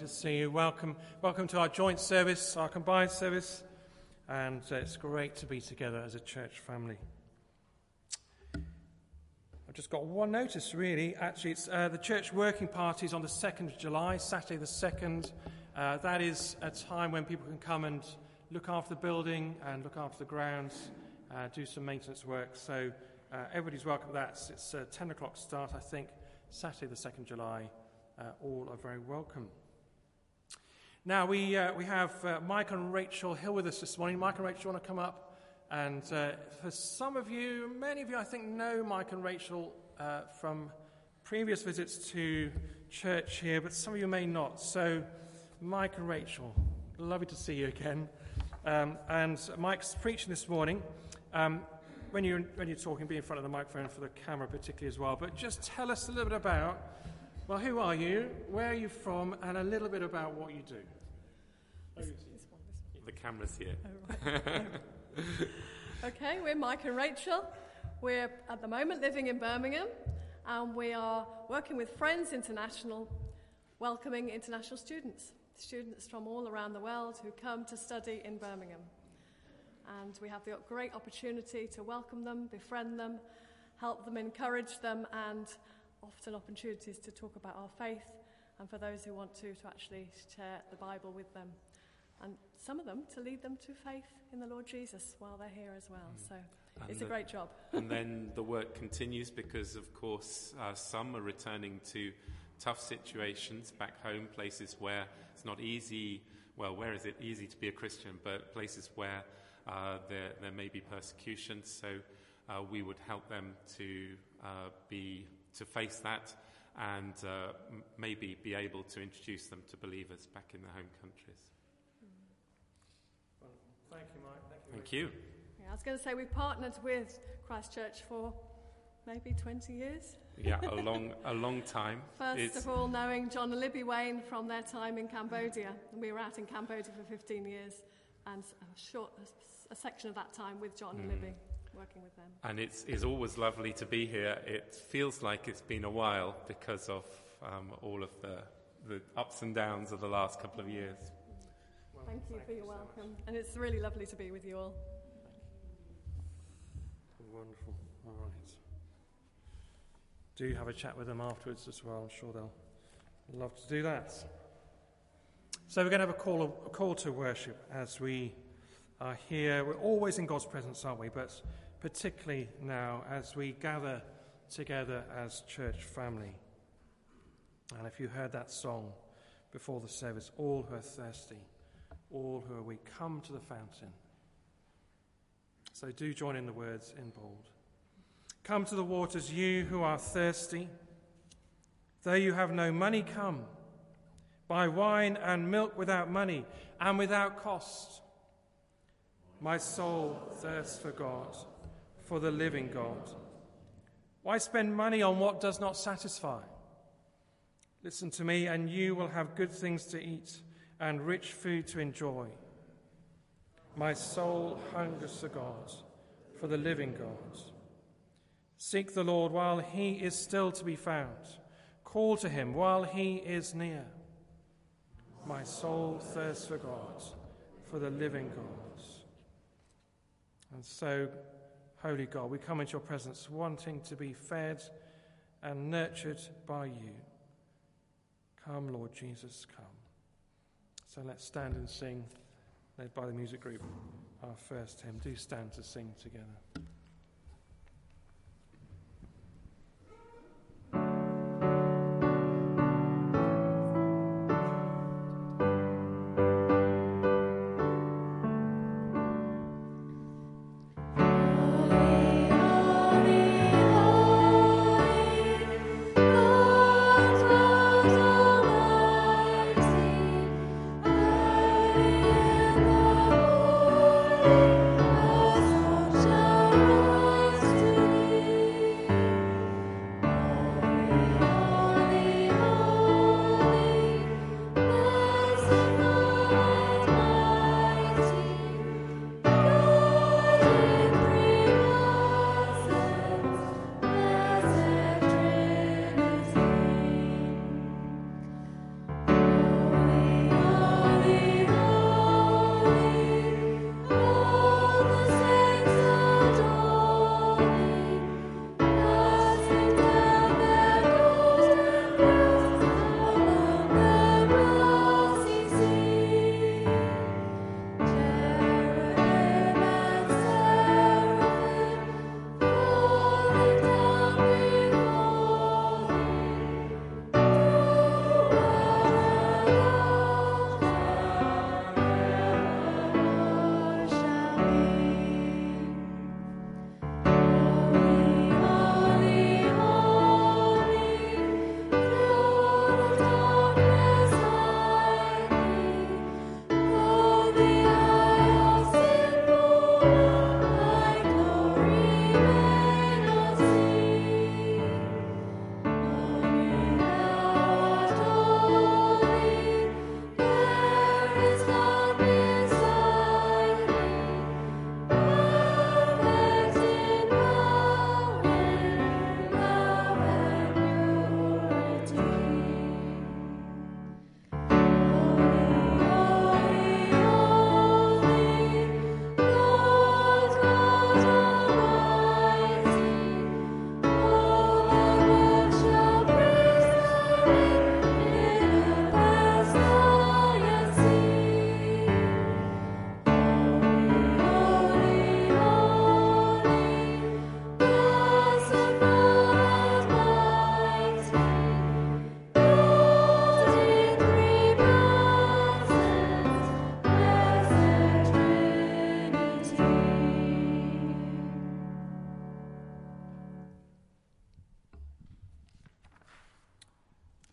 To see you. Welcome, welcome to our joint service, our combined service, and uh, it's great to be together as a church family. I've just got one notice, really. Actually, it's uh, the church working party is on the 2nd of July, Saturday the 2nd. Uh, that is a time when people can come and look after the building and look after the grounds, uh, do some maintenance work. So uh, everybody's welcome to that. It's uh, 10 o'clock start, I think, Saturday the 2nd of July. All are very welcome. Now, we, uh, we have uh, Mike and Rachel Hill with us this morning. Mike and Rachel, you want to come up? And uh, for some of you, many of you, I think, know Mike and Rachel uh, from previous visits to church here, but some of you may not. So, Mike and Rachel, lovely to see you again. Um, and Mike's preaching this morning. Um, when, you're, when you're talking, be in front of the microphone for the camera, particularly as well. But just tell us a little bit about well, who are you, where are you from, and a little bit about what you do. The camera's here. Oh, okay, we're Mike and Rachel. We're at the moment living in Birmingham and we are working with Friends International, welcoming international students, students from all around the world who come to study in Birmingham. And we have the great opportunity to welcome them, befriend them, help them, encourage them, and often opportunities to talk about our faith and for those who want to, to actually share the Bible with them. And some of them to lead them to faith in the Lord Jesus while they're here as well. So And it's a great job. and then the work continues because, of course, uh, some are returning to tough situations back home, places where it's not easy. Well, where is it easy to be a Christian? But places where uh, there, there may be persecution. So uh, we would help them to uh, be to face that and uh, m- maybe be able to introduce them to believers back in their home countries. Thank you, Mike. Thank you. Yeah, I was going to say we've partnered with Christchurch for maybe 20 years. Yeah, a long, a long time. First It's- of all, knowing John and Libby Wayne from their time in Cambodia. We were out in Cambodia for 15 years and a short a, a section of that time with John and Libby, working with them. And it's, it's always lovely to be here. It feels like it's been a while because of um, all of the, the ups and downs of the last couple of years. Thank you for your welcome. And it's really lovely to be with you all. Wonderful. All right. Do have a chat with them afterwards as well. I'm sure they'll love to do that. So we're going to have a call, a call to worship as we are here. We're always in God's presence, aren't we? But particularly now as we gather together as church family. And if you heard that song before the service, all who are thirsty, all who are weak, come to the fountain. So do join in the words in bold. Come to the waters, you who are thirsty. Though you have no money, come. Buy wine and milk without money and without cost. My soul thirsts for God, for the living God. Why spend money on what does not satisfy? Listen to me, and you will have good things to eat and rich food to enjoy. My soul hungers for God, for the living God. Seek the Lord while he is still to be found. Call to him while he is near. My soul thirsts for God, for the living God. And so, Holy God, we come into your presence wanting to be fed and nurtured by you. Come, Lord Jesus, come. So let's stand and sing, led by the music group, our first hymn. Do stand to sing together.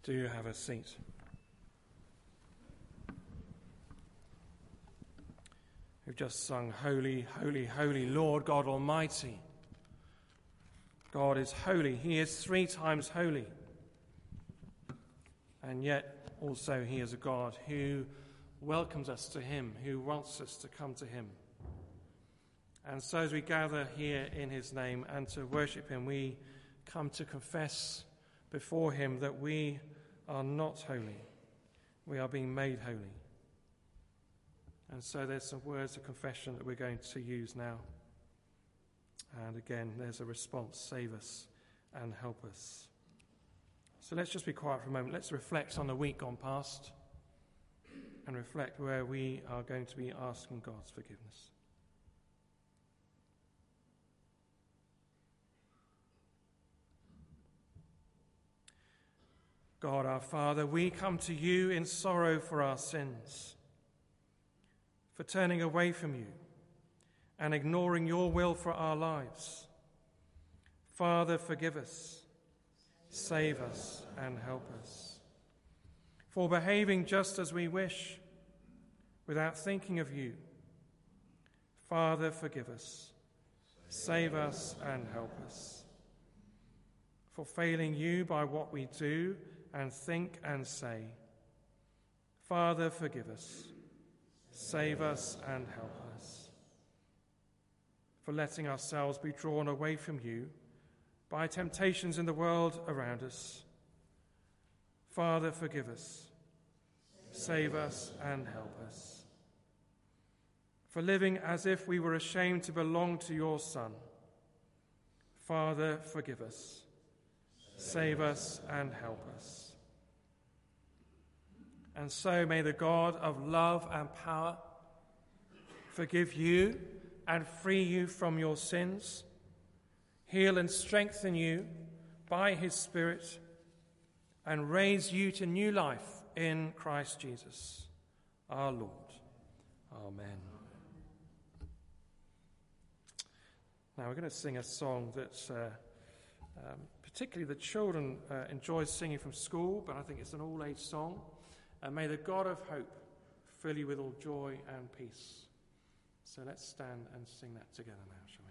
Do you have a seat? We've just sung, Holy, Holy, Holy, Lord God Almighty. God is holy. He is three times holy. And yet, also, He is a God who welcomes us to Him, who wants us to come to Him. And so, as we gather here in His name and to worship Him, we come to confess before Him that we are not holy. We are being made holy. And so there's some words of confession that we're going to use now. And again, there's a response save us and help us. So let's just be quiet for a moment. Let's reflect on the week gone past and reflect where we are going to be asking God's forgiveness. God our Father, we come to you in sorrow for our sins, for turning away from you and ignoring your will for our lives. Father, forgive us, save us, and help us. For behaving just as we wish without thinking of you. Father, forgive us, save us, and help us. For failing you by what we do and think and say. Father, forgive us, save us, and help us. For letting ourselves be drawn away from you by temptations in the world around us. Father, forgive us, save us, and help us. For living as if we were ashamed to belong to your Son. Father, forgive us, save us, and help us. And so may the God of love and power forgive you and free you from your sins, heal and strengthen you by his Spirit, and raise you to new life in Christ Jesus, our Lord. Amen. Now we're going to sing a song that uh, um, particularly the children uh, enjoy singing from school, but I think it's an all age song. And may the God of hope fill you with all joy and peace. So let's stand and sing that together now, shall we?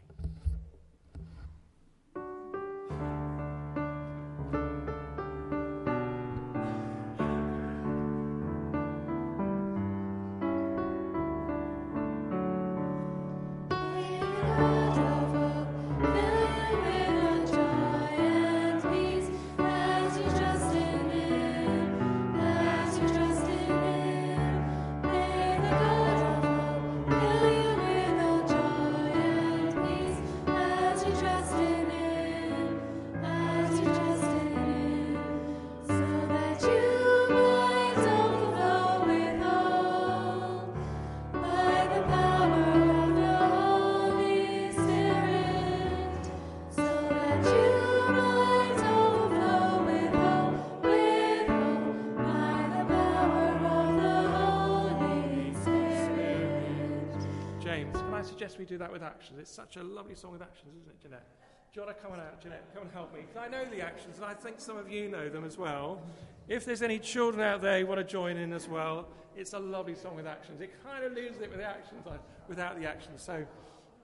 Suggest we do that with actions? It's such a lovely song with actions, isn't it, Jeanette? Do you want to come on out, Jeanette? Come and help me. I know the actions, and I think some of you know them as well. If there's any children out there who want to join in as well, it's a lovely song with actions. It kind of loses it with the actions, without the actions. So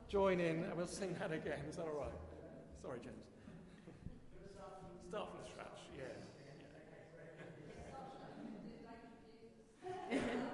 join in, and we'll sing that again. Is that all right? Sorry, James. Start from scratch, yeah. And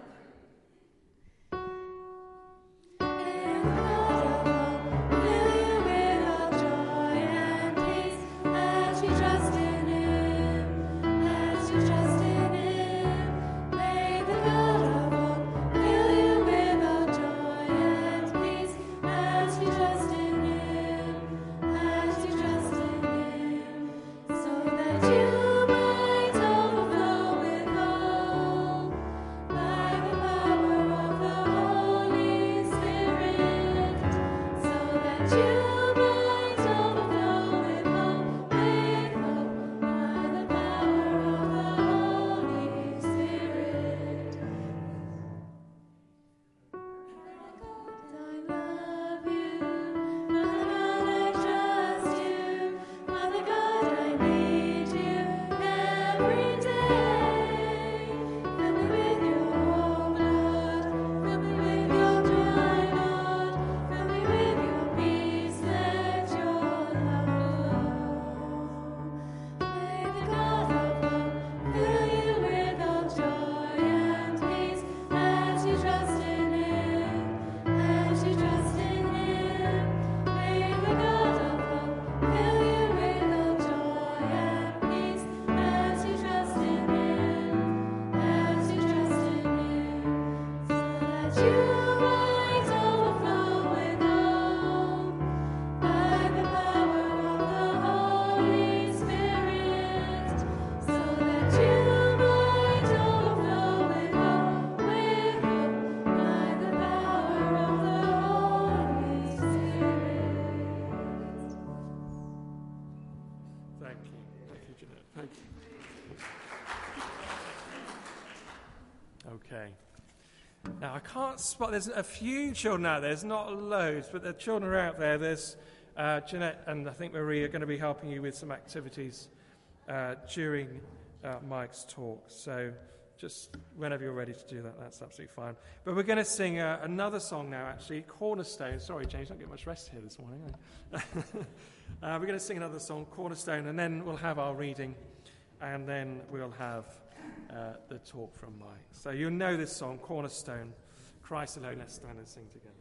can't spot, there's a few children out there, there's not loads, but the children are out there. There's uh, Jeanette and I think Marie are going to be helping you with some activities uh, during uh, Mike's talk. So just whenever you're ready to do that, that's absolutely fine. But we're going to sing uh, another song now, actually, Cornerstone. Sorry, James, don't get much rest here this morning. eh? uh, we're going to sing another song, Cornerstone, and then we'll have our reading, and then we'll have uh, the talk from Mike. So you'll know this song, Cornerstone, Christ alone. Let's stand and sing together.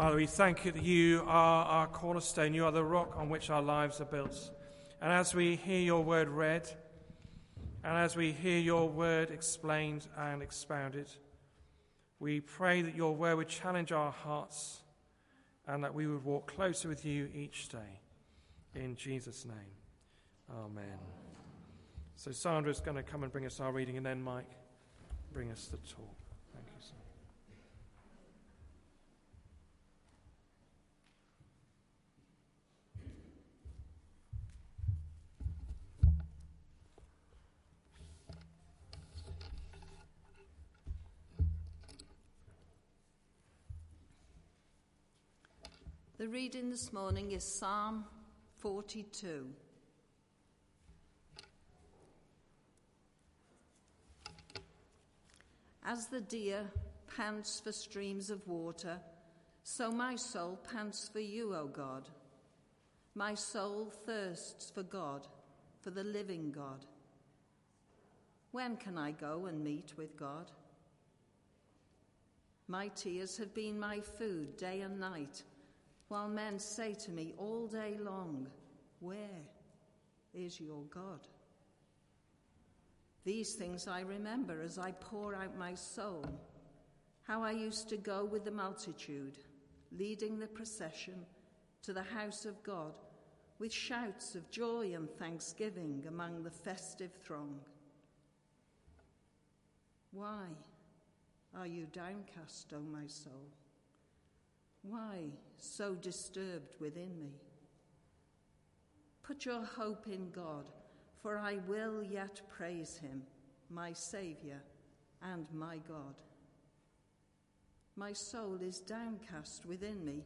Father, we thank you that you are our cornerstone. You are the rock on which our lives are built. And as we hear your word read, and as we hear your word explained and expounded, we pray that your word would challenge our hearts and that we would walk closer with you each day. In Jesus' name, amen. So Sandra's going to come and bring us our reading, and then Mike, bring us the talk. Thank you, Sandra. The reading this morning is Psalm 42. As the deer pants for streams of water, so my soul pants for you, O God. My soul thirsts for God, for the living God. When can I go and meet with God? My tears have been my food day and night, while men say to me all day long, Where is your God? These things I remember as I pour out my soul, how I used to go with the multitude, leading the procession to the house of God with shouts of joy and thanksgiving among the festive throng. Why are you downcast, O my soul? Why so disturbed within me? Put your hope in God, for I will yet praise him, my Saviour and my God. My soul is downcast within me.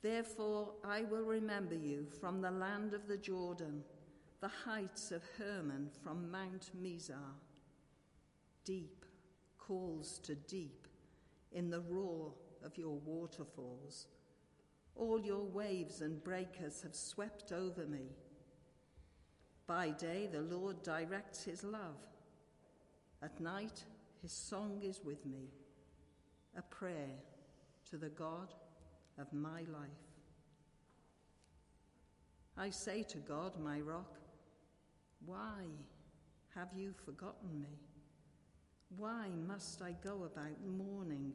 Therefore, I will remember you from the land of the Jordan, the heights of Hermon from Mount Mizar. Deep calls to deep in the roar of your waterfalls. All your waves and breakers have swept over me. By day, the Lord directs his love. At night, his song is with me, a prayer to the God of my life. I say to God, my rock, why have you forgotten me? Why must I go about mourning,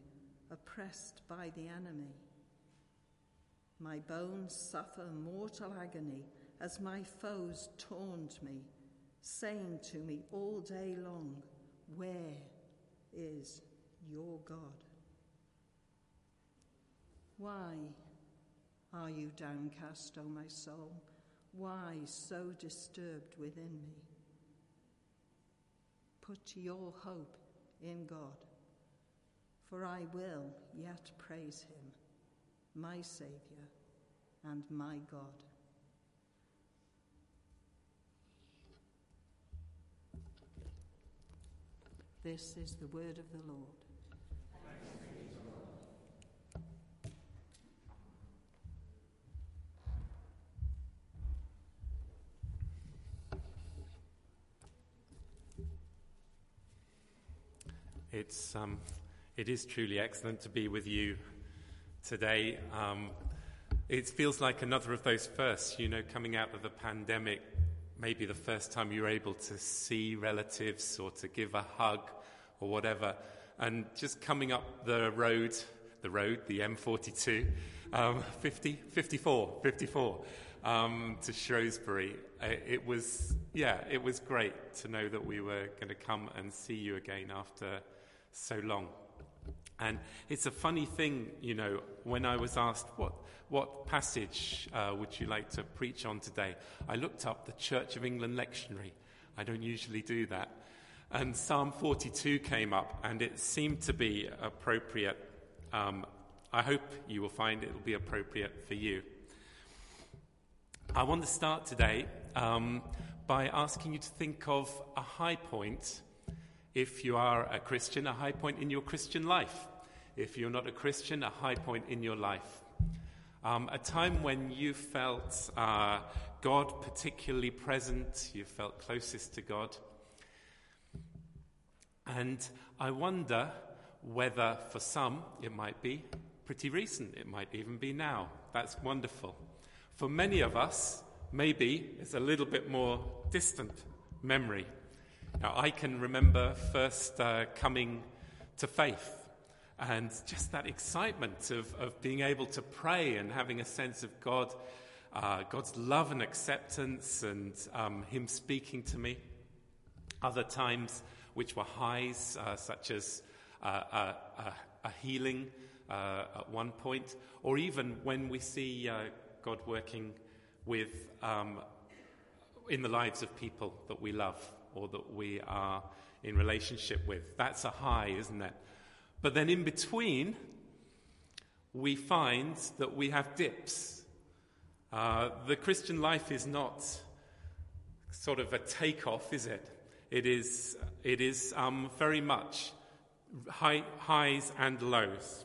oppressed by the enemy? My bones suffer mortal agony as my foes taunt me, saying to me all day long, Where is your God? Why are you downcast, O my soul? Why so disturbed within me? Put your hope in God, for I will yet praise him, my Saviour and my God. This is the word of the Lord. It's, um, it is truly excellent to be with you today. Um, it feels like another of those firsts, you know, coming out of the pandemic, maybe the first time you were able to see relatives or to give a hug or whatever. And just coming up the road, the road, the M42, um, 50, 54, 54, um, to Shrewsbury, uh, it was, yeah, it was great to know that we were going to come and see you again after so long. And it's a funny thing, you know, when I was asked, what, what passage uh, would you like to preach on today? I looked up the Church of England lectionary. I don't usually do that. And Psalm 42 came up, and it seemed to be appropriate. Um, I hope you will find it will be appropriate for you. I want to start today um, by asking you to think of a high point if you are a Christian, a high point in your Christian life. If you're not a Christian, a high point in your life. Um, a time when you felt uh, God particularly present, you felt closest to God. And I wonder whether for some it might be pretty recent, it might even be now. That's wonderful. For many of us, maybe it's a little bit more distant memory. Now, I can remember first uh, coming to faith and just that excitement of, of being able to pray and having a sense of God, uh, God's love and acceptance and um, Him speaking to me. Other times, which were highs, uh, such as uh, a, a, healing uh, at one point, or even when we see uh, God working with um, in the lives of people that we love or that we are in relationship with. That's a high, isn't it? But then in between, we find that we have dips. Uh, the Christian life is not sort of a takeoff, is it? It is, it is um, very much high, highs and lows.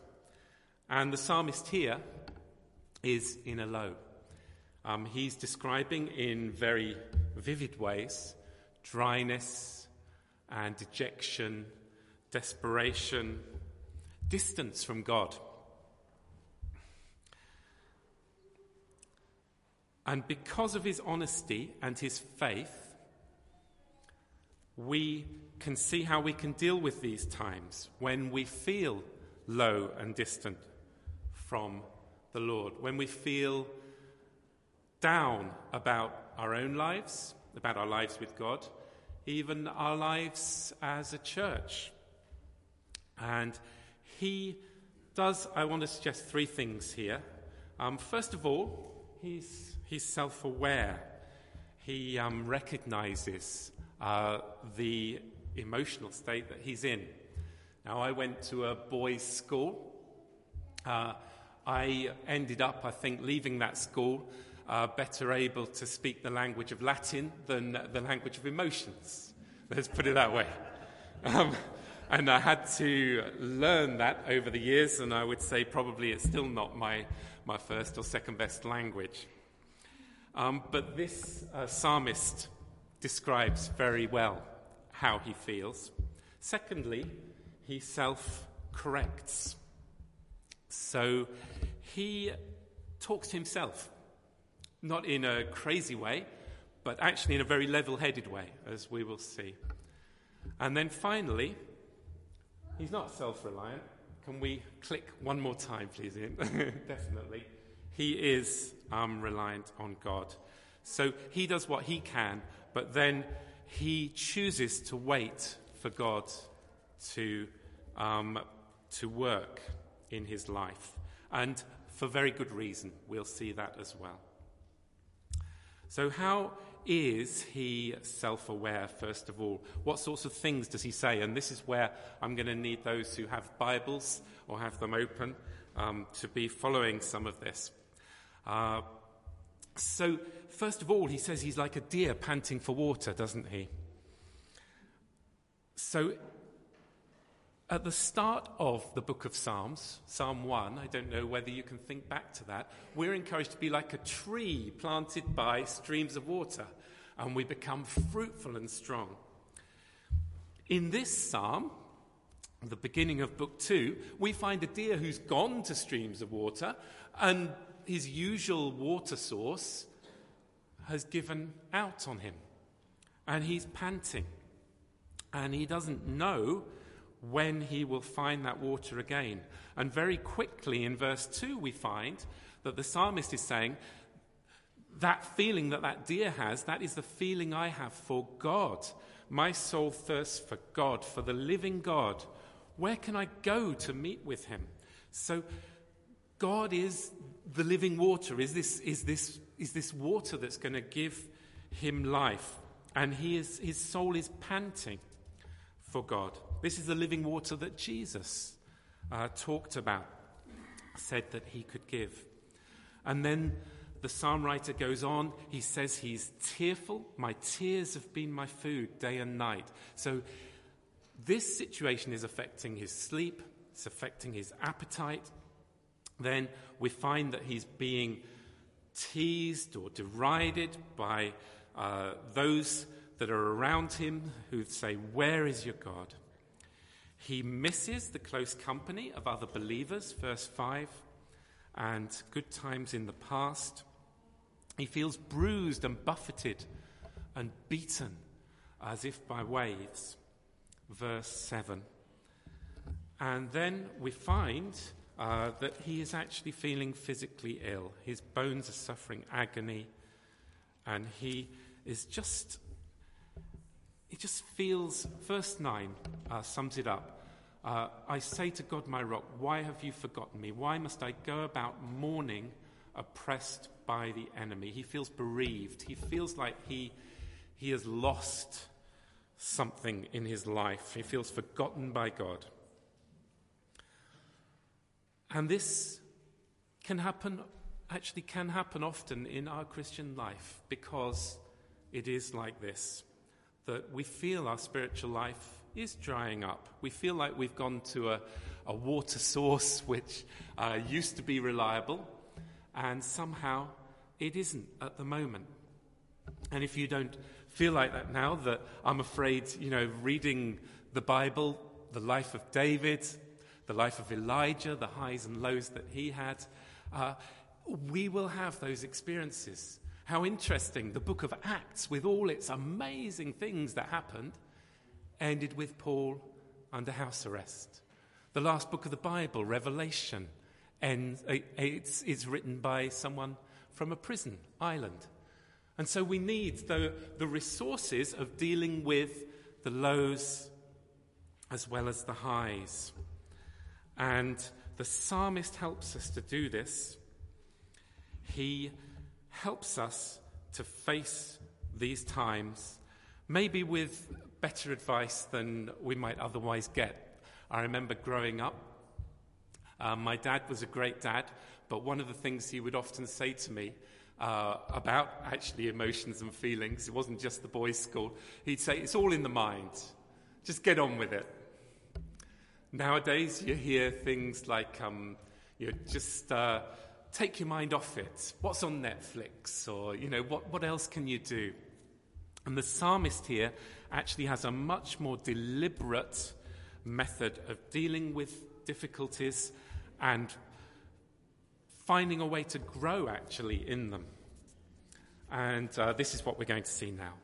And the psalmist here is in a low. Um, he's describing in very vivid ways dryness and dejection, desperation, distance from God. And because of his honesty and his faith, we can see how we can deal with these times when we feel low and distant from the Lord, when we feel down about our own lives, about our lives with God, even our lives as a church. And he does, I want to suggest three things here. Um, first of all, he's, he's self aware, he um, recognizes uh, the emotional state that he's in. Now, I went to a boys' school. Uh, I ended up, I think, leaving that school uh, better able to speak the language of Latin than the language of emotions. Let's put it that way. Um, and I had to learn that over the years, and I would say probably it's still not my, my first or second best language. Um, but this uh, psalmist describes very well how he feels. Secondly, he self corrects. So he talks to himself, not in a crazy way, but actually in a very level headed way, as we will see. And then finally, he's not self reliant. Can we click one more time, please? Definitely. He is um, reliant on God. So he does what he can, but then he chooses to wait for God to, um, to work in his life. And for very good reason. We'll see that as well. So, how is he self aware, first of all? What sorts of things does he say? And this is where I'm going to need those who have Bibles or have them open um, to be following some of this. Uh, so, first of all, he says he's like a deer panting for water, doesn't he? So, at the start of the book of Psalms, Psalm 1, I don't know whether you can think back to that, we're encouraged to be like a tree planted by streams of water, and we become fruitful and strong. In this psalm, the beginning of book 2, we find a deer who's gone to streams of water, and his usual water source has given out on him, and he's panting, and he doesn't know when he will find that water again. And very quickly in verse 2, we find that the psalmist is saying, That feeling that that deer has, that is the feeling I have for God. My soul thirsts for God, for the living God. Where can I go to meet with him? So, God is the living water, is this, is this, is this water that's going to give him life. And he is, his soul is panting for God. This is the living water that Jesus uh, talked about, said that he could give. And then the psalm writer goes on, he says he's tearful. My tears have been my food day and night. So this situation is affecting his sleep, it's affecting his appetite. Then we find that he's being teased or derided by uh, those that are around him who say, Where is your God? He misses the close company of other believers, verse 5, and good times in the past. He feels bruised and buffeted and beaten as if by waves, verse 7. And then we find uh, that he is actually feeling physically ill. His bones are suffering agony, and he is just it just feels, verse 9 uh, sums it up. Uh, I say to God, my rock, why have you forgotten me? Why must I go about mourning, oppressed by the enemy? He feels bereaved. He feels like he, he has lost something in his life. He feels forgotten by God. And this can happen, actually, can happen often in our Christian life because it is like this that we feel our spiritual life is drying up. We feel like we've gone to a, a water source which uh, used to be reliable, and somehow it isn't at the moment. And if you don't feel like that now, that I'm afraid, you know, reading the Bible, the life of David, the life of Elijah, the highs and lows that he had, uh, we will have those experiences. How interesting. The book of Acts, with all its amazing things that happened, ended with Paul under house arrest. The last book of the Bible, Revelation, ends, it's, it's written by someone from a prison island. And so we need the, the resources of dealing with the lows as well as the highs. And the psalmist helps us to do this. He helps us to face these times, maybe with better advice than we might otherwise get. I remember growing up, Uh, my dad was a great dad, but one of the things he would often say to me uh, about actually emotions and feelings, it wasn't just the boys' school, he'd say, It's all in the mind. Just get on with it. Nowadays, you hear things like, um, you know, just uh, take your mind off it. What's on Netflix? Or, you know, what, what else can you do? And the psalmist here actually has a much more deliberate method of dealing with difficulties and finding a way to grow actually in them. And uh, this is what we're going to see now.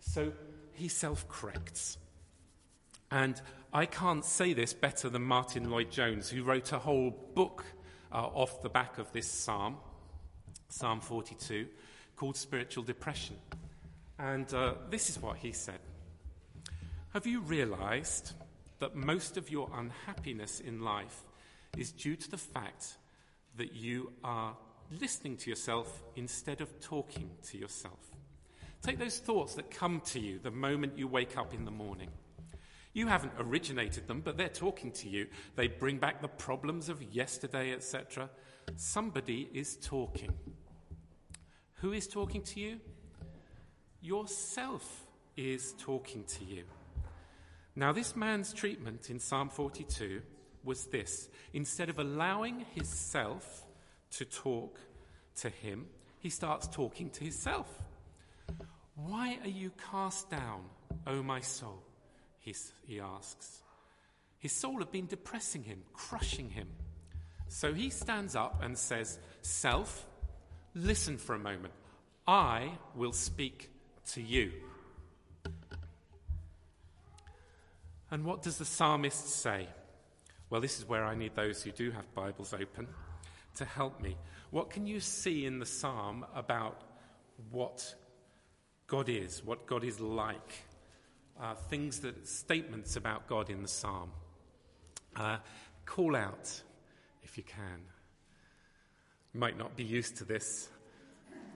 So he self corrects. And I can't say this better than Martin Lloyd Jones, who wrote a whole book uh, off the back of this psalm, Psalm 42, called Spiritual Depression. And uh, this is what he said Have you realized that most of your unhappiness in life is due to the fact that you are listening to yourself instead of talking to yourself? Take those thoughts that come to you the moment you wake up in the morning. You haven't originated them, but they're talking to you. They bring back the problems of yesterday, etc. Somebody is talking. Who is talking to you? Yourself is talking to you. Now, this man's treatment in Psalm 42 was this instead of allowing his self to talk to him, he starts talking to himself. Why are you cast down, O my soul? He, he asks. His soul had been depressing him, crushing him. So he stands up and says, Self, listen for a moment. I will speak to you. And what does the psalmist say? Well, this is where I need those who do have Bibles open to help me. What can you see in the psalm about what God is, what God is like? Uh, things that, statements about God in the psalm. Uh, call out if you can. You might not be used to this.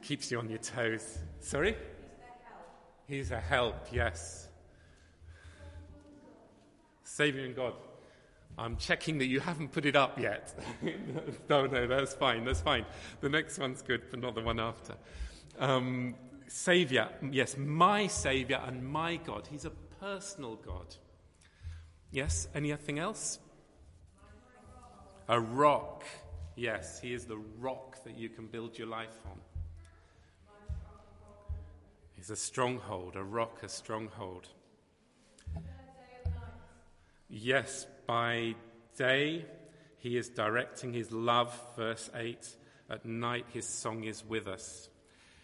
Keeps you on your toes. Sorry? He's a help, yes. Saviour and God. I'm checking that you haven't put it up yet. no, no, that's fine, that's fine. The next one's good, but not the one after. Um, Saviour, yes, my Saviour and my God. He's a personal God. Yes, anything else? A rock. Yes, He is the rock that you can build your life on. He's a stronghold, a rock, a stronghold. Yes, by day he is directing his love, verse 8. At night his song is with us.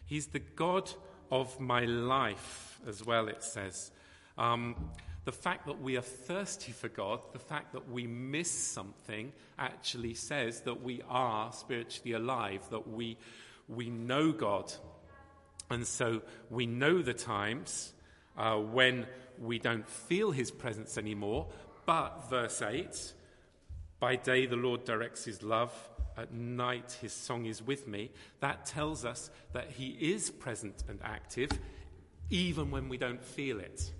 He's the God of my life as well, it says. Um, the fact that we are thirsty for God, the fact that we miss something, actually says that we are spiritually alive, that we, we know God. And so we know the times uh, when we don't feel his presence anymore, but, verse 8, by day the Lord directs his love, at night his song is with me. That tells us that he is present and active, even when we don't feel it.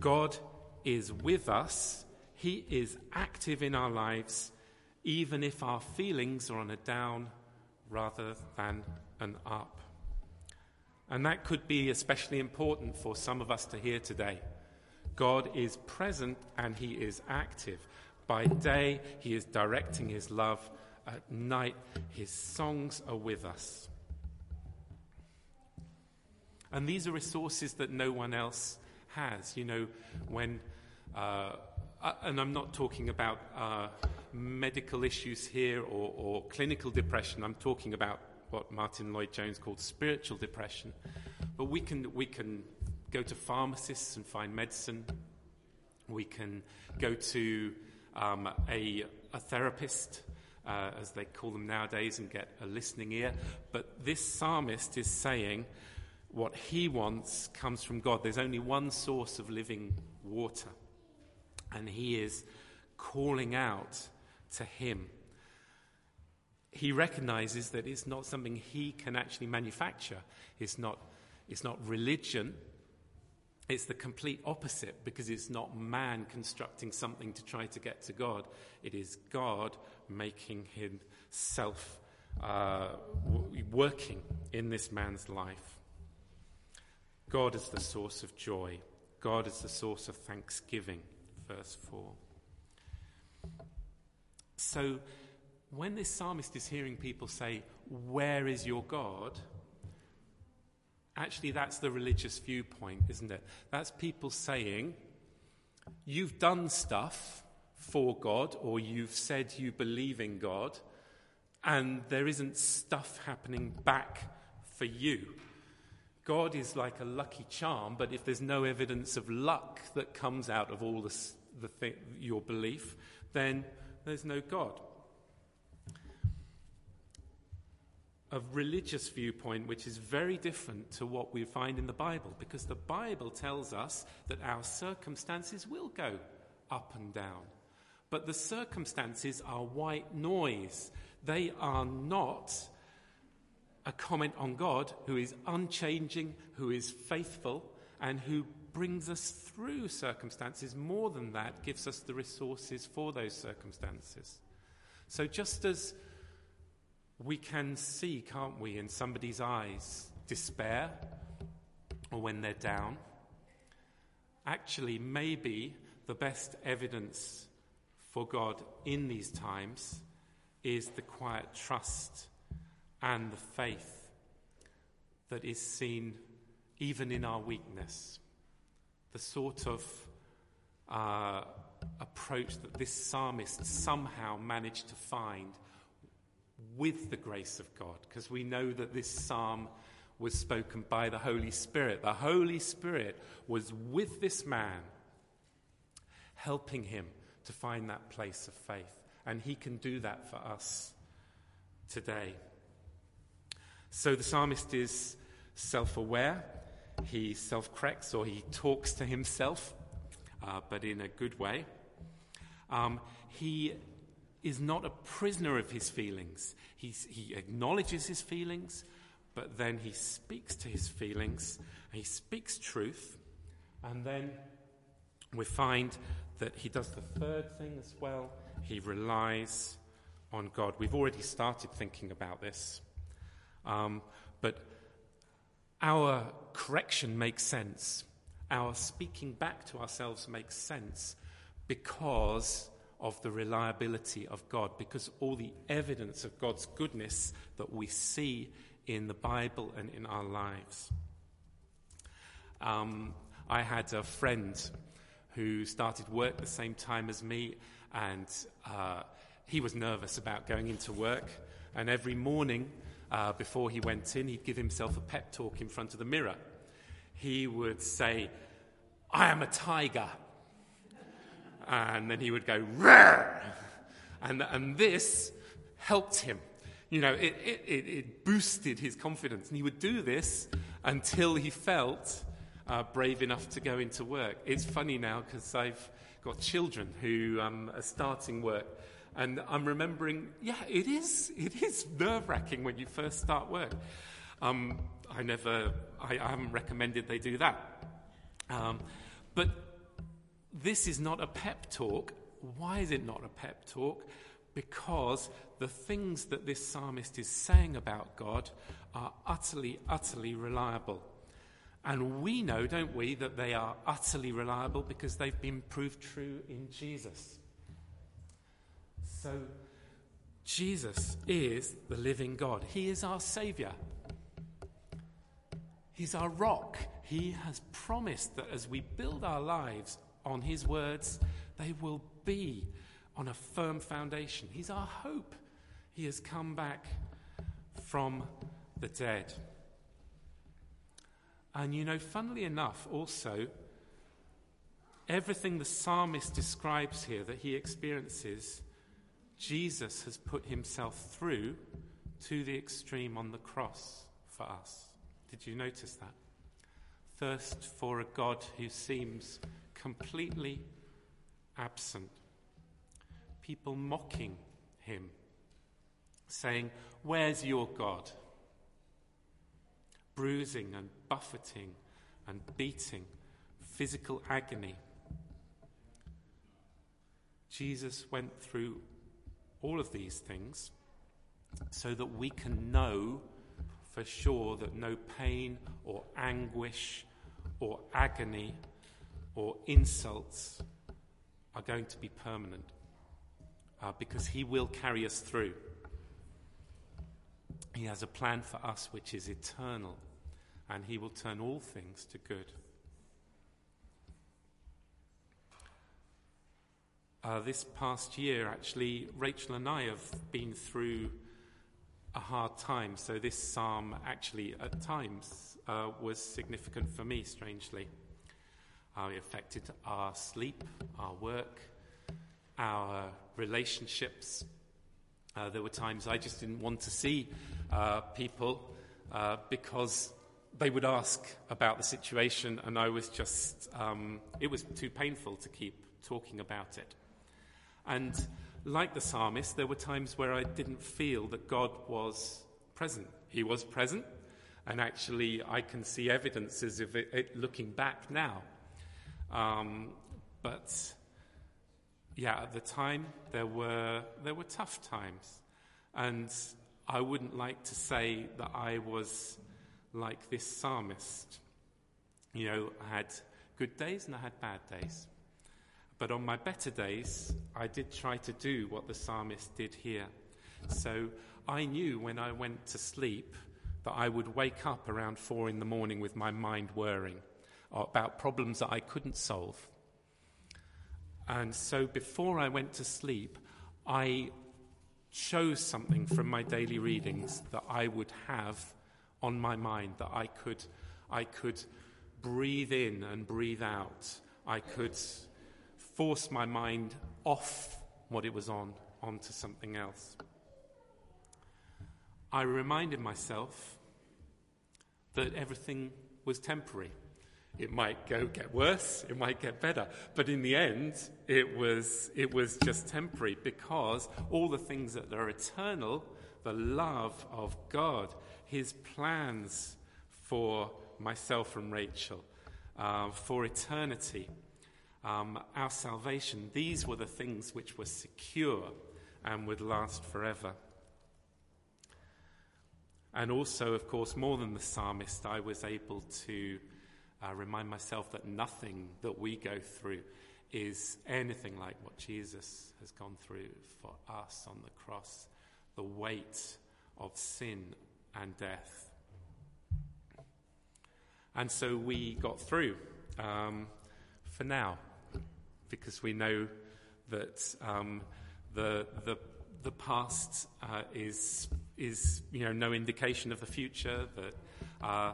God is with us, he is active in our lives, even if our feelings are on a down rather than an up. And that could be especially important for some of us to hear today. God is present and he is active. By day, he is directing his love. At night, his songs are with us. And these are resources that no one else has. You know, when, uh, uh, and I'm not talking about uh, medical issues here or, or clinical depression, I'm talking about what Martin Lloyd Jones called spiritual depression. But we can, we can go to pharmacists and find medicine. We can go to um, a, a, therapist, uh, as they call them nowadays, and get a listening ear. But this psalmist is saying what he wants comes from God. There's only one source of living water, and he is calling out to him. He recognizes that it's not something he can actually manufacture. It's not, it's not religion It's the complete opposite because it's not man constructing something to try to get to God. It is God making himself uh, working in this man's life. God is the source of joy. God is the source of thanksgiving. Verse 4. So, when this psalmist is hearing people say, Where is your God? Actually, that's the religious viewpoint, isn't it? That's people saying, You've done stuff for God, or you've said you believe in God, and there isn't stuff happening back for you. God is like a lucky charm, but if there's no evidence of luck that comes out of all this, the your belief, then there's no God. A religious viewpoint which is very different to what we find in the Bible, because the Bible tells us that our circumstances will go up and down. But the circumstances are white noise. They are not a comment on God who is unchanging, who is faithful, and who brings us through circumstances. More than that, gives us the resources for those circumstances. So, just as we can see, can't we, in somebody's eyes, despair or when they're down, actually, maybe the best evidence for God in these times is the quiet trust and the faith that is seen even in our weakness. The sort of uh, approach that this psalmist somehow managed to find with the grace of God, because we know that this psalm was spoken by the Holy Spirit. The Holy Spirit was with this man, helping him to find that place of faith. And he can do that for us today. So the psalmist is self aware, he self corrects or he talks to himself, uh, but in a good way. Um, he is not a prisoner of his feelings. He's, he acknowledges his feelings, but then he speaks to his feelings, he speaks truth, and then we find that he does the third thing as well. He relies on God. We've already started thinking about this. Um, but our correction makes sense. Our speaking back to ourselves makes sense because of the reliability of God, because all the evidence of God's goodness that we see in the Bible and in our lives. Um, I had a friend who started work the same time as me, and uh, he was nervous about going into work. And every morning uh, before he went in, he'd give himself a pep talk in front of the mirror. He would say, I am a tiger. And then he would go! And, and this helped him. You know, it, it, it, it boosted his confidence. And he would do this until he felt uh, brave enough to go into work. It's funny now because I've got children who um, are starting work. And I'm remembering, yeah, it is, it is nerve wracking when you first start work. Um, I never, I, I haven't recommended they do that. Um, but this is not a pep talk. Why is it not a pep talk? Because the things that this psalmist is saying about God are utterly, utterly reliable. And we know, don't we, that they are utterly reliable because they've been proved true in Jesus. So, Jesus is the living God. He is our Savior. He's our rock. He has promised that as we build our lives on His words, they will be on a firm foundation. He's our hope. He has come back from the dead. And you know, funnily enough, also, everything the psalmist describes here that he experiences, Jesus has put himself through to the extreme on the cross for us. Did you notice that? Thirst for a God who seems completely absent. People mocking him, saying, Where's your God? Bruising and buffeting and beating physical agony. Jesus went through all of these things so that we can know for sure that no pain or anguish or agony or insults are going to be permanent uh, because He will carry us through. He has a plan for us which is eternal, and He will turn all things to good. Uh, this past year, actually, Rachel and I have been through a hard time. So, this psalm actually, at times, uh, was significant for me, strangely. Uh, it affected our sleep, our work, our relationships. Uh, there were times I just didn't want to see uh, people uh, because they would ask about the situation, and I was just, um, it was too painful to keep talking about it. And like the psalmist, there were times where I didn't feel that God was present. He was present, and actually, I can see evidences of it, it looking back now. Um, but yeah, at the time, there were, there were tough times. And I wouldn't like to say that I was like this psalmist. You know, I had good days and I had bad days. But on my better days, I did try to do what the psalmist did here. So I knew when I went to sleep that I would wake up around four in the morning with my mind whirring about problems that I couldn't solve. And so before I went to sleep, I chose something from my daily readings that I would have on my mind, that I could, I could breathe in and breathe out. I could force my mind off what it was on onto something else. I reminded myself that everything was temporary. It might go get worse, it might get better, but in the end, it was, it was just temporary because all the things that are eternal, the love of God, His plans for myself and Rachel, uh, for eternity, um, our salvation, these were the things which were secure and would last forever. And also, of course, more than the psalmist, I was able to uh, remind myself that nothing that we go through is anything like what Jesus has gone through for us on the cross the weight of sin and death. And so we got through um, for now because we know that um, the, the, the past uh, is, is you know, no indication of the future, that uh,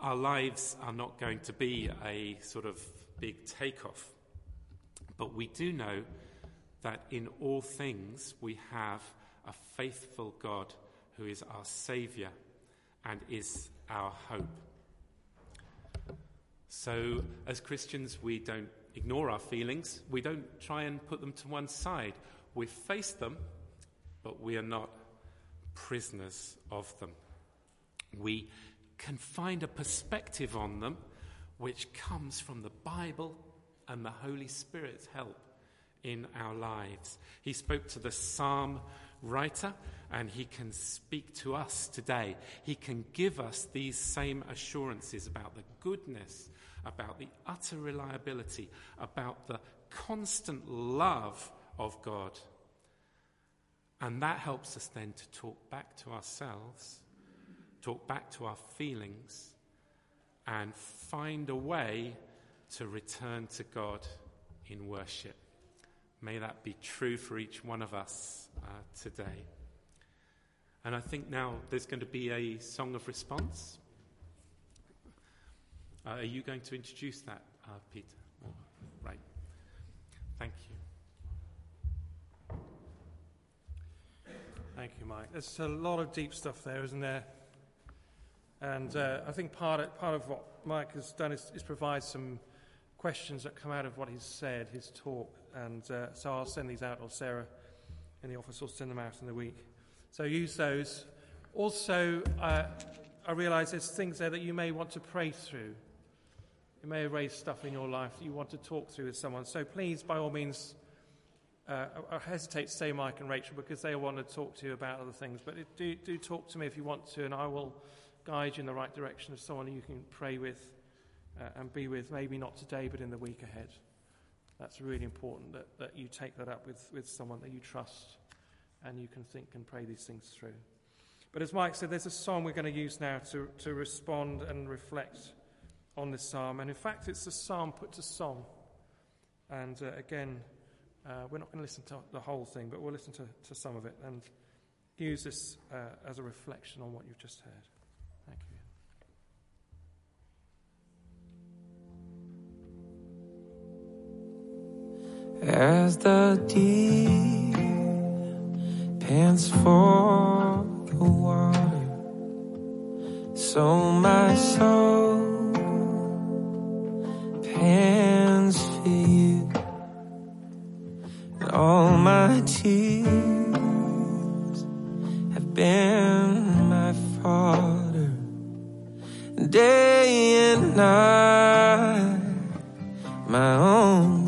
our lives are not going to be a sort of big takeoff. But we do know that in all things we have a faithful God who is our Saviour and is our hope. So, as Christians, we don't ignore our feelings, we don't try and put them to one side. We face them, but we are not prisoners of them. We can find a perspective on them which comes from the Bible and the Holy Spirit's help in our lives. He spoke to the psalm writer and he can speak to us today. He can give us these same assurances about the goodness, about the utter reliability, about the constant love of God. And that helps us then to talk back to ourselves talk back to our feelings, and find a way to return to God in worship. May that be true for each one of us uh, today. And I think now there's going to be a song of response. Uh, are you going to introduce that, uh, Peter? Oh, right. Thank you. Thank you, Mike. There's a lot of deep stuff there, isn't there? And uh, I think part of, part of what Mike has done is, is provide some questions that come out of what he's said, his talk. And uh, so I'll send these out, or Sarah in the office will send them out in the week. So use those. Also, uh, I realise there's things there that you may want to pray through. It may have raised stuff in your life that you want to talk through with someone. So please, by all means, uh, I hesitate to say Mike and Rachel because they want to talk to you about other things. But do, do talk to me if you want to, and I will guide you in the right direction of someone you can pray with uh, and be with, maybe not today, but in the week ahead. That's really important that, that you take that up with, with someone that you trust and you can think and pray these things through. But as Mike said, there's a song we're going to use now to, to respond and reflect on this psalm. And in fact, it's a psalm put to song. And uh, again, uh, we're not going to listen to the whole thing, but we'll listen to, to some of it and use this uh, as a reflection on what you've just heard. As the deep pants for the water, so my soul pants for you, and all my tears have been my fodder, day and night, my only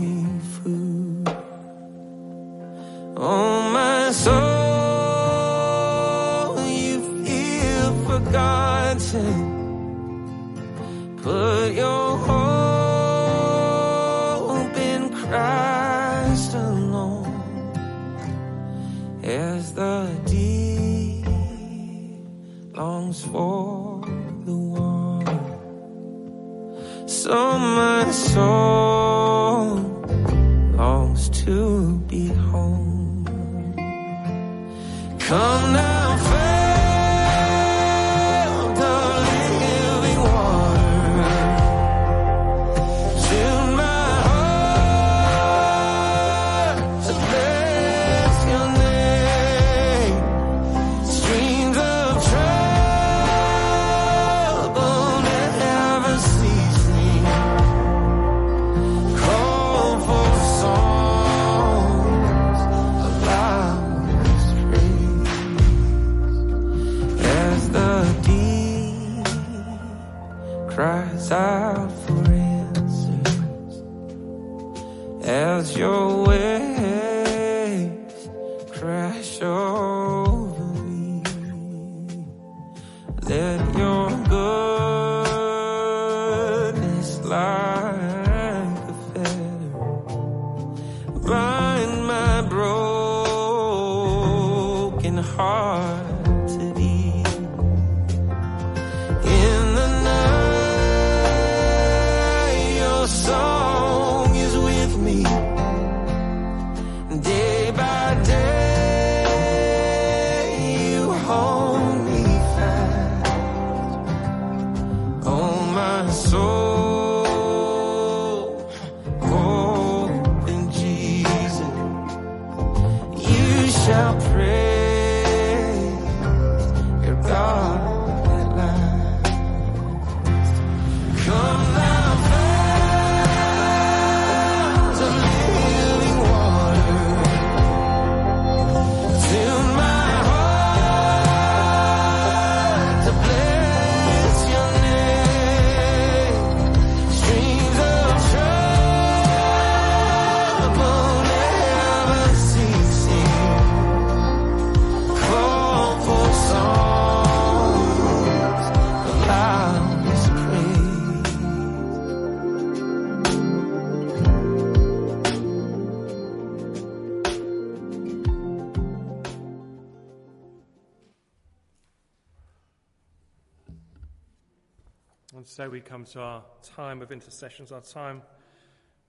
so we come to our time of intercessions, our time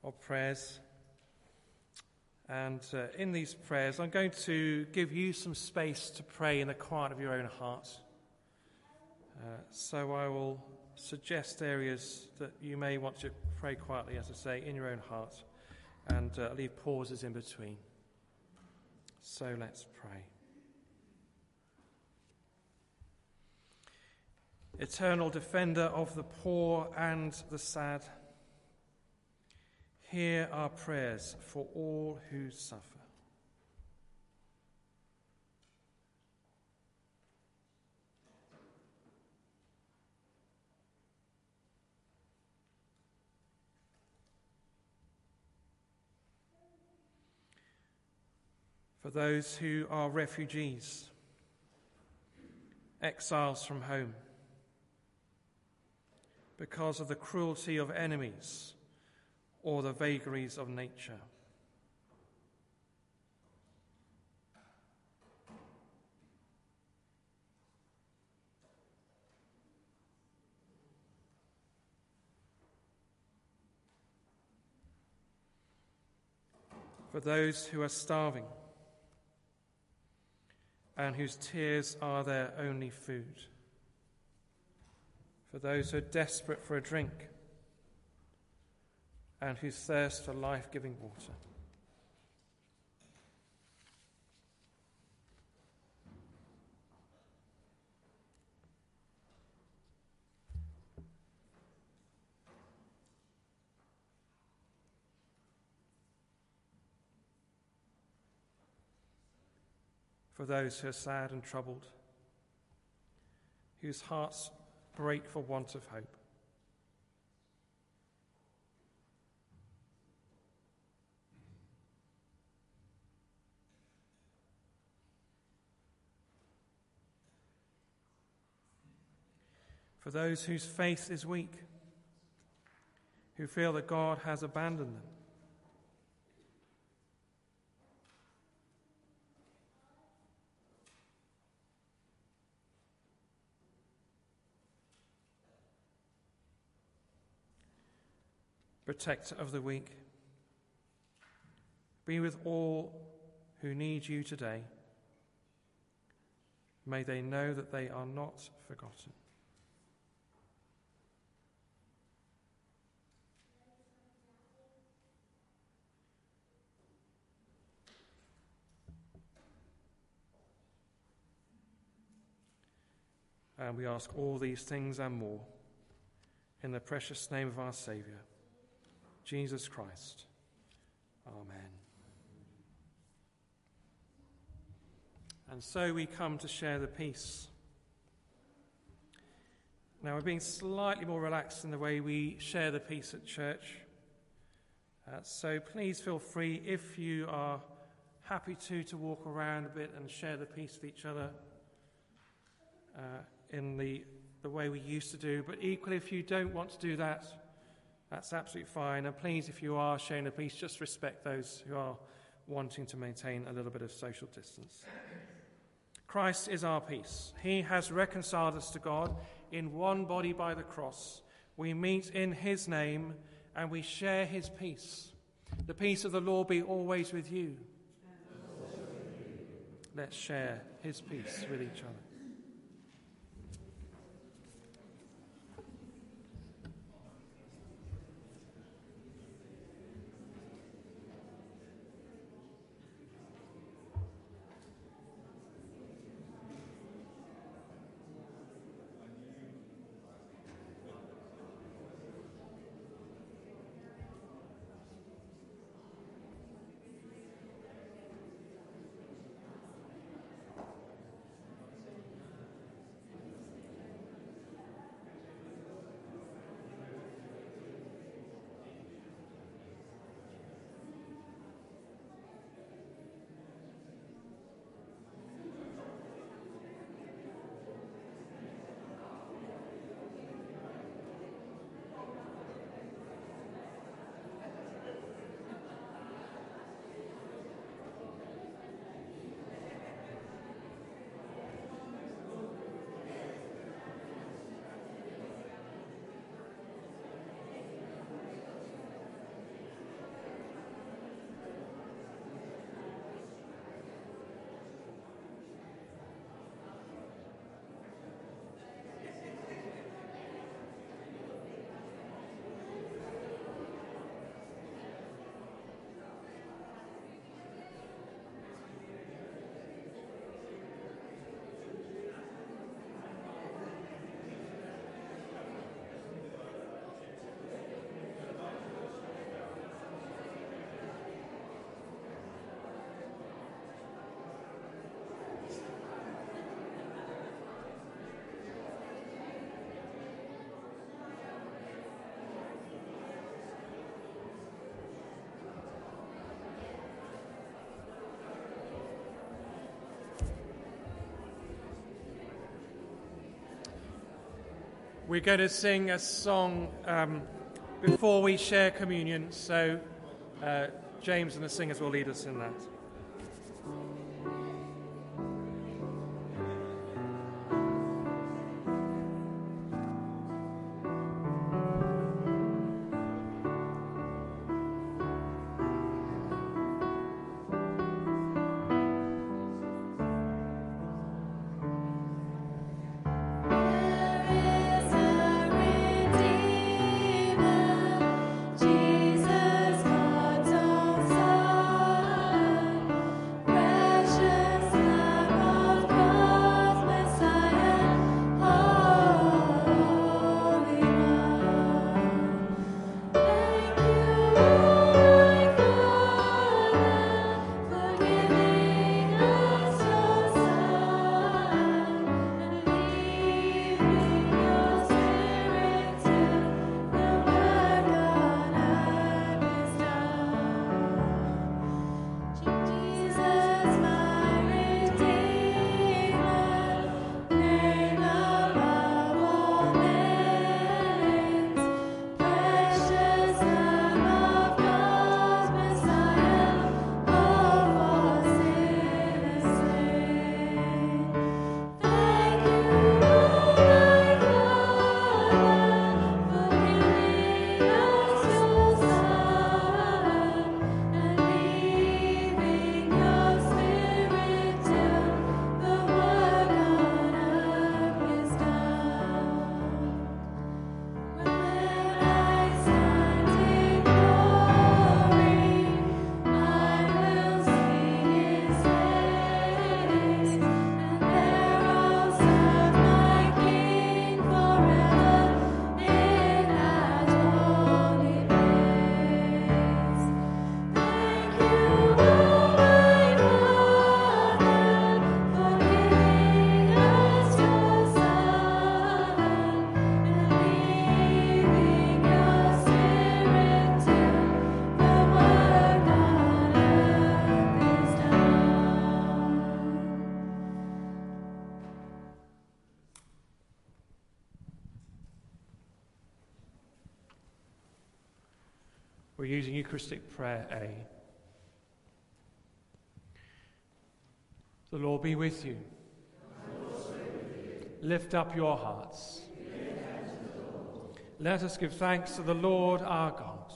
of prayers. And uh, in these prayers, I'm going to give you some space to pray in the quiet of your own heart. Uh, so I will suggest areas that you may want to pray quietly, as I say, in your own heart, and uh, leave pauses in between. So let's pray. eternal defender of the poor and the sad, hear our prayers for all who suffer. For those who are refugees, exiles from home, because of the cruelty of enemies or the vagaries of nature. For those who are starving and whose tears are their only food. For those who are desperate for a drink and who thirst for life giving water. For those who are sad and troubled, whose hearts break for want of hope. For those whose faith is weak, who feel that God has abandoned them. Protector of the weak. Be with all who need you today. May they know that they are not forgotten. And we ask all these things and more in the precious name of our Saviour. Jesus Christ. Amen. And so we come to share the peace. Now, we're being slightly more relaxed in the way we share the peace at church. Uh, so please feel free, if you are happy to, to walk around a bit and share the peace with each other uh, in the, the way we used to do. But equally, if you don't want to do that, that's absolutely fine. And please, if you are sharing a peace, just respect those who are wanting to maintain a little bit of social distance. Christ is our peace. He has reconciled us to God in one body by the cross. We meet in His name and we share His peace. The peace of the Lord be always with you. Let's share His peace with each other. We're going to sing a song um, before we share communion, so uh, James and the singers will lead us in that. Eucharistic prayer A. The Lord be with you. Lift up your hearts. Let us give thanks to the Lord our God.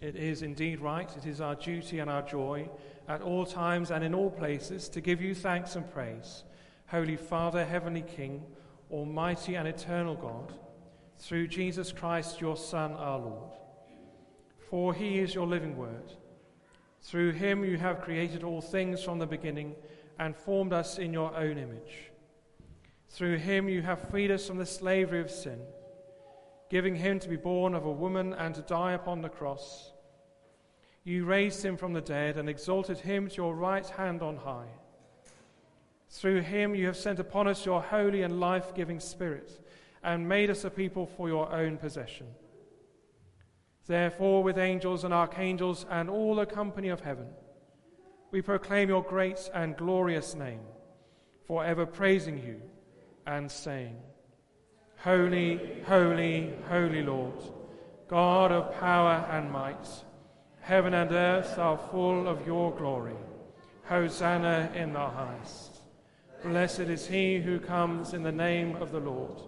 It is indeed right, it is our duty and our joy at all times and in all places to give you thanks and praise, Holy Father, Heavenly King, Almighty and eternal God, through Jesus Christ, your Son, our Lord. For he is your living word. Through him you have created all things from the beginning and formed us in your own image. Through him you have freed us from the slavery of sin, giving him to be born of a woman and to die upon the cross. You raised him from the dead and exalted him to your right hand on high. Through him you have sent upon us your holy and life giving Spirit and made us a people for your own possession. Therefore, with angels and archangels and all the company of heaven, we proclaim your great and glorious name, forever praising you and saying, Holy, holy, holy Lord, God of power and might, heaven and earth are full of your glory. Hosanna in the highest. Blessed is he who comes in the name of the Lord.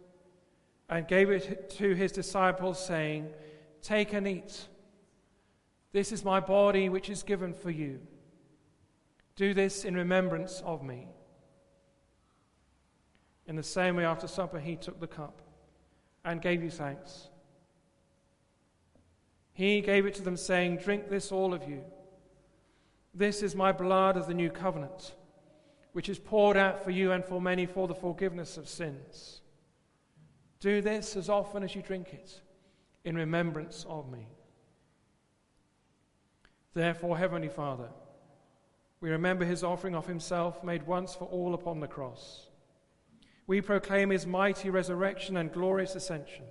and gave it to his disciples, saying, Take and eat. This is my body, which is given for you. Do this in remembrance of me. In the same way, after supper, he took the cup and gave you thanks. He gave it to them, saying, Drink this, all of you. This is my blood of the new covenant, which is poured out for you and for many for the forgiveness of sins. Do this as often as you drink it in remembrance of me. Therefore, Heavenly Father, we remember his offering of himself made once for all upon the cross. We proclaim his mighty resurrection and glorious ascension.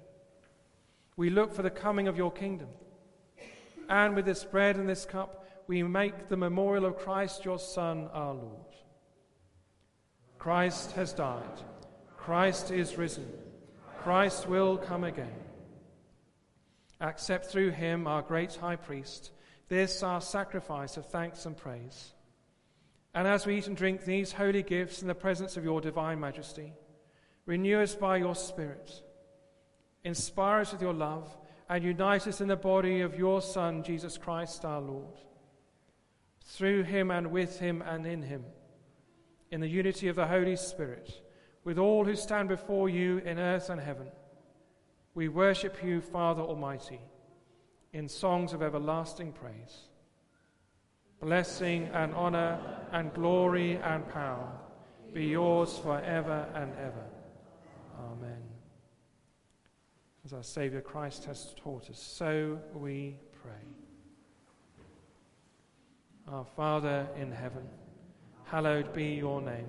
We look for the coming of your kingdom. And with this bread and this cup, we make the memorial of Christ, your Son, our Lord. Christ has died. Christ is risen. Christ will come again. Accept through him, our great high priest, this our sacrifice of thanks and praise. And as we eat and drink these holy gifts in the presence of your divine majesty, renew us by your Spirit, inspire us with your love, and unite us in the body of your Son, Jesus Christ our Lord. Through him and with him and in him, in the unity of the Holy Spirit, with all who stand before you in earth and heaven, we worship you, Father Almighty, in songs of everlasting praise. Blessing and honor and glory and power be yours forever and ever. Amen. As our Saviour Christ has taught us, so we pray. Our Father in heaven, hallowed be your name.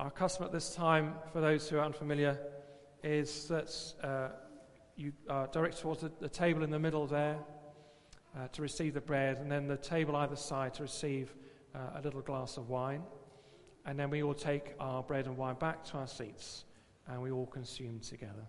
Our custom at this time, for those who are unfamiliar, is that uh, you are direct towards the, the table in the middle there uh, to receive the bread, and then the table either side to receive uh, a little glass of wine. And then we all take our bread and wine back to our seats, and we all consume together.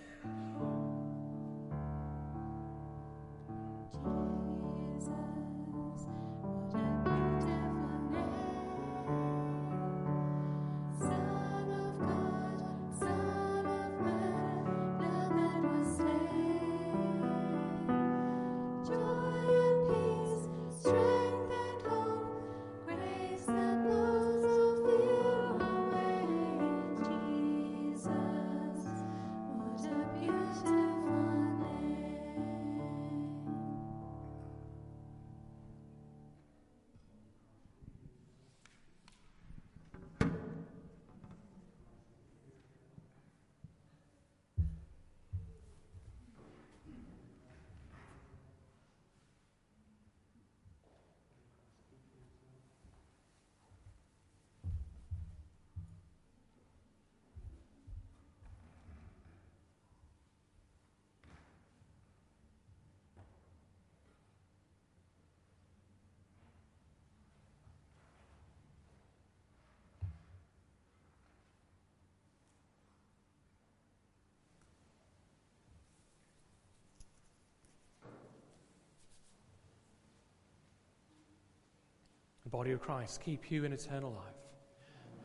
The body of Christ keep you in eternal life.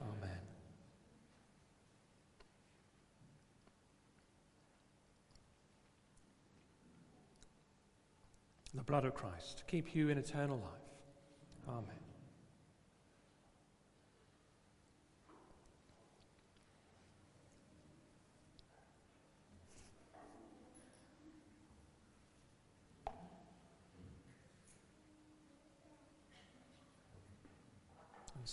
Amen. The blood of Christ keep you in eternal life. Amen.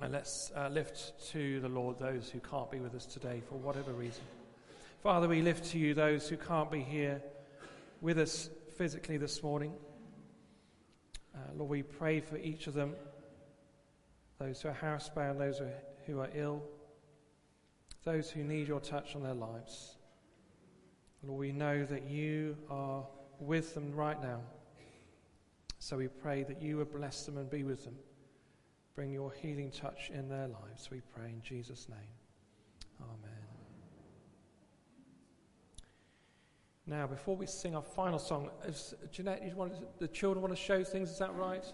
And let's uh, lift to the Lord those who can't be with us today for whatever reason. Father, we lift to you those who can't be here with us physically this morning. Uh, Lord, we pray for each of them, those who are housebound, those who are, who are ill, those who need your touch on their lives. Lord, we know that you are with them right now. So we pray that you would bless them and be with them. Bring your healing touch in their lives, we pray in Jesus' name. Amen. Now, before we sing our final song, Jeanette, you the children want to show things, is that right?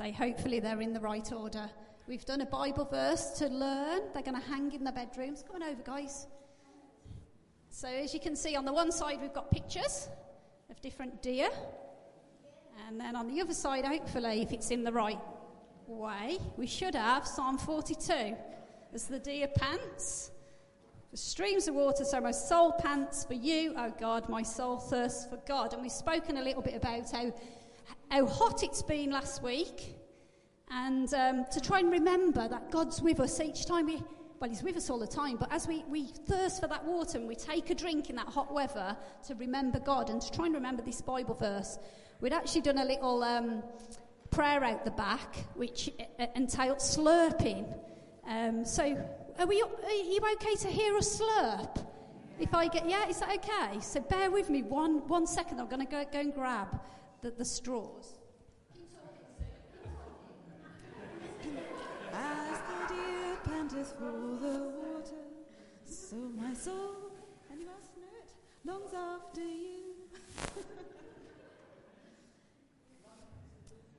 Say, hopefully they're in the right order. We've done a Bible verse to learn. They're going to hang in the bedrooms. Come on over, guys. So, as you can see, on the one side, we've got pictures of different deer. And then on the other side, hopefully, if it's in the right way, we should have Psalm 42 as the deer pants. The streams of water, so my soul pants for you, O God, my soul thirsts for God. And we've spoken a little bit about how, how hot it's been last week, and um, to try and remember that God's with us each time we, well, He's with us all the time, but as we, we thirst for that water and we take a drink in that hot weather to remember God and to try and remember this Bible verse, we'd actually done a little um, prayer out the back, which uh, entailed slurping. Um, so, are, we, are you okay to hear us slurp? If I get, yeah, is that okay? So bear with me one, one second. I'm going to go and grab the, the straws. As the deer panteth for the water, so my soul, and you must know it, longs after you.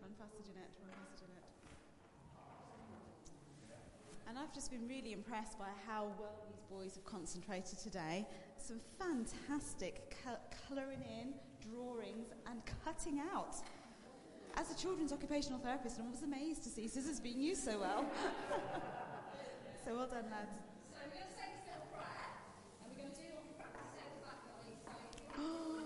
run faster, Jeanette, run faster, Jeanette. And I've just been really impressed by how well these boys have concentrated today. Some fantastic co- colouring in, drawings, and cutting out. As a children's occupational therapist, I was amazed to see scissors being used so well. so well done, lads. So,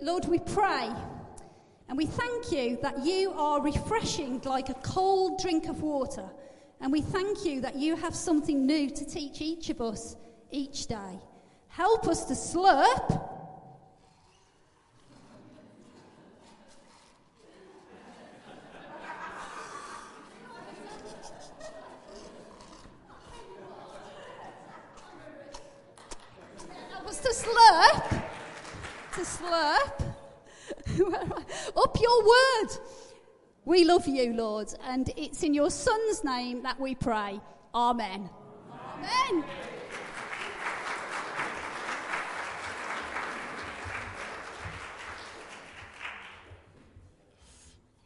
Lord, we pray and we thank you that you are refreshing like a cold drink of water. And we thank you that you have something new to teach each of us each day. Help us to slurp to slurp. Up your word. We love you, Lord, and it's in your Son's name that we pray. Amen. Amen.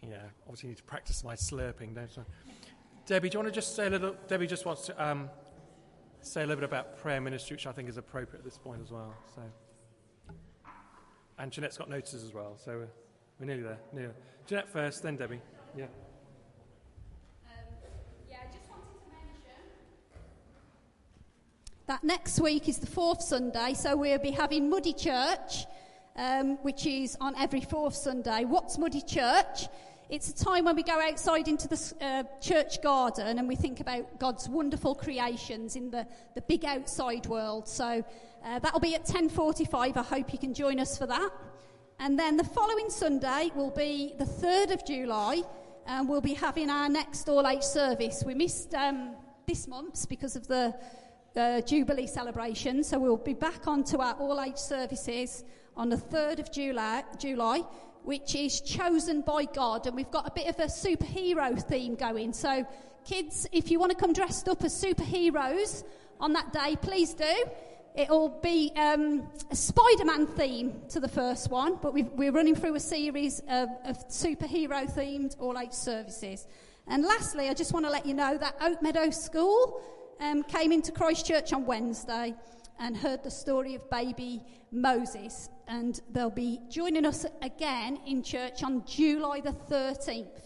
Yeah, obviously need to practice my slurping, don't? Debbie, do you want to just say a little? Debbie just wants to um, say a little bit about prayer ministry, which I think is appropriate at this point as well. So, and Jeanette's got notices as well, so we're, we're nearly there. Nearly. Jeanette first, then Debbie. Yeah. Yeah, I just wanted to mention that next week is the fourth Sunday, so we'll be having Muddy Church, um, which is on every fourth Sunday. What's Muddy Church? It's a time when we go outside into the uh, church garden and we think about God's wonderful creations in the, the big outside world. So uh, that'll be at 10:45. I hope you can join us for that. And then the following Sunday will be the 3rd of July, and we'll be having our next All Age service. We missed um, this month's because of the uh, Jubilee celebration, so we'll be back onto our All Age services on the 3rd of July, July, which is chosen by God. And we've got a bit of a superhero theme going. So, kids, if you want to come dressed up as superheroes on that day, please do. It'll be um, a Spider Man theme to the first one, but we've, we're running through a series of, of superhero themed all age services. And lastly, I just want to let you know that Oak Meadow School um, came into Christ Church on Wednesday and heard the story of baby Moses. And they'll be joining us again in church on July the 13th.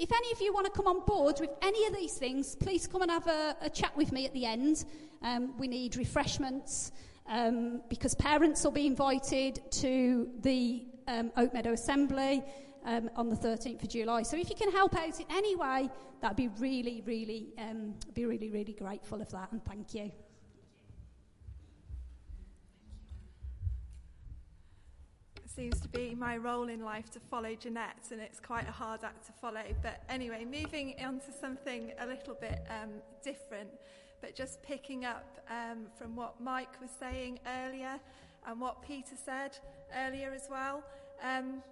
If any of you want to come on board with any of these things, please come and have a, a chat with me at the end. Um, we need refreshments um, because parents will be invited to the um, Oak Meadow Assembly um, on the 13th of July. So if you can help out in any way, that'd be really, really, um, be really, really grateful of that. And thank you. Seems to be my role in life to follow Jeanette, and it's quite a hard act to follow. But anyway, moving on to something a little bit um, different, but just picking up um, from what Mike was saying earlier and what Peter said earlier as well. Um,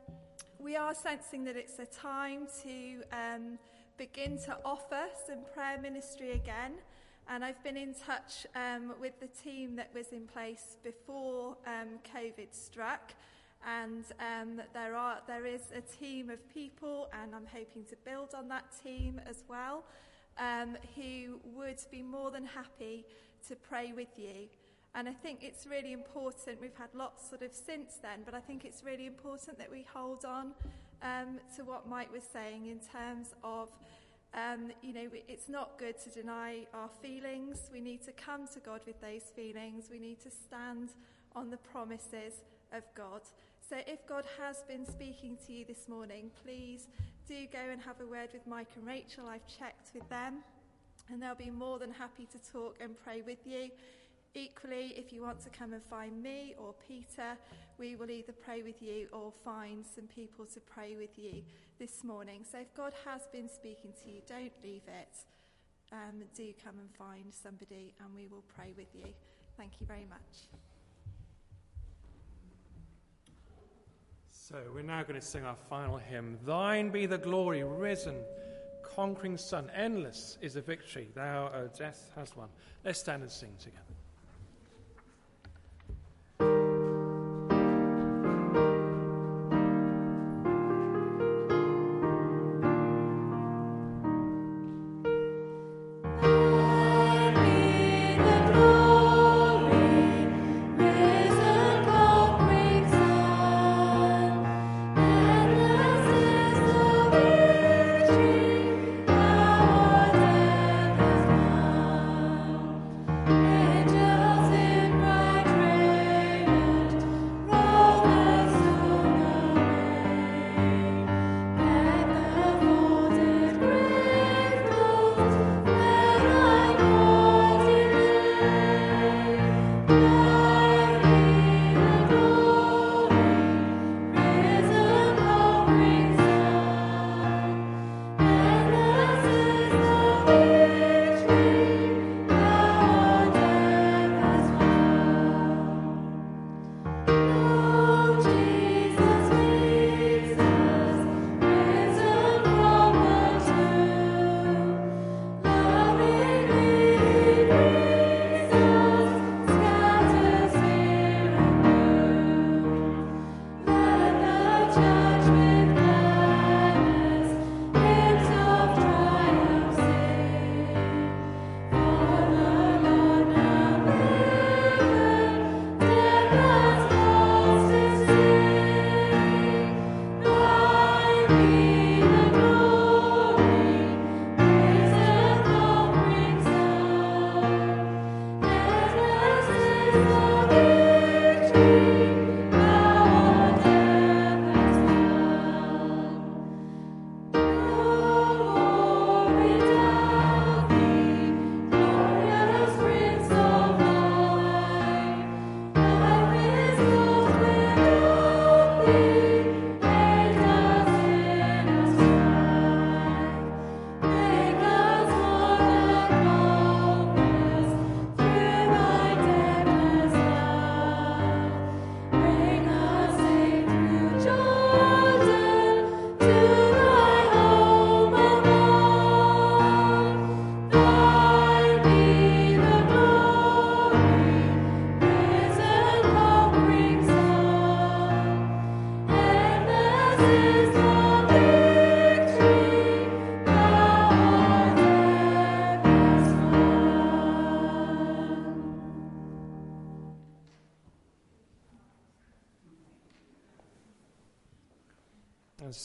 we are sensing that it's a time to um, begin to offer some prayer ministry again. And I've been in touch um, with the team that was in place before um, COVID struck and um, there are there is a team of people, and I'm hoping to build on that team as well, um, who would be more than happy to pray with you. And I think it's really important. We've had lots sort of since then, but I think it's really important that we hold on um, to what Mike was saying in terms of. Um, you know, it's not good to deny our feelings. We need to come to God with those feelings. We need to stand on the promises of God. So if God has been speaking to you this morning, please do go and have a word with Mike and Rachel. I've checked with them and they'll be more than happy to talk and pray with you. Equally, if you want to come and find me or Peter, we will either pray with you or find some people to pray with you this morning. So if God has been speaking to you, don't leave it. Um, do come and find somebody and we will pray with you. Thank you very much. So we're now going to sing our final hymn. Thine be the glory, risen, conquering Son. Endless is the victory. Thou, O death, hast won. Let's stand and sing together.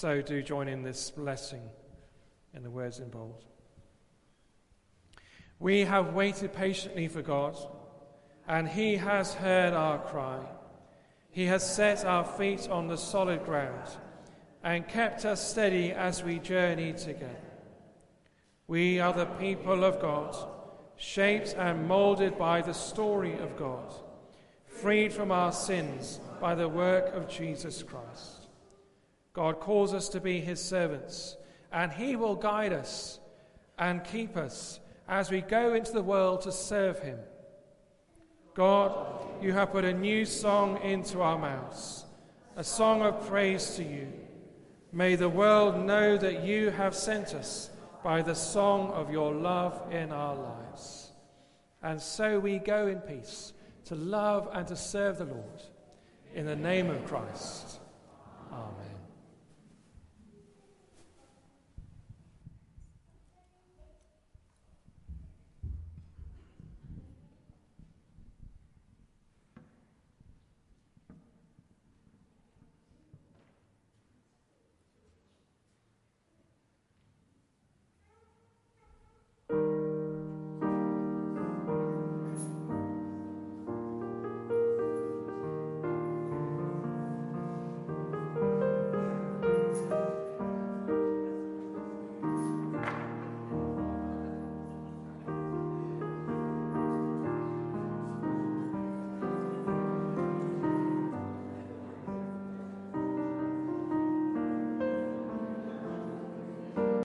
So do join in this blessing in the words in bold. We have waited patiently for God, and He has heard our cry. He has set our feet on the solid ground and kept us steady as we journey together. We are the people of God, shaped and molded by the story of God, freed from our sins by the work of Jesus Christ. God calls us to be his servants, and he will guide us and keep us as we go into the world to serve him. God, you have put a new song into our mouths, a song of praise to you. May the world know that you have sent us by the song of your love in our lives. And so we go in peace to love and to serve the Lord in the name of Christ.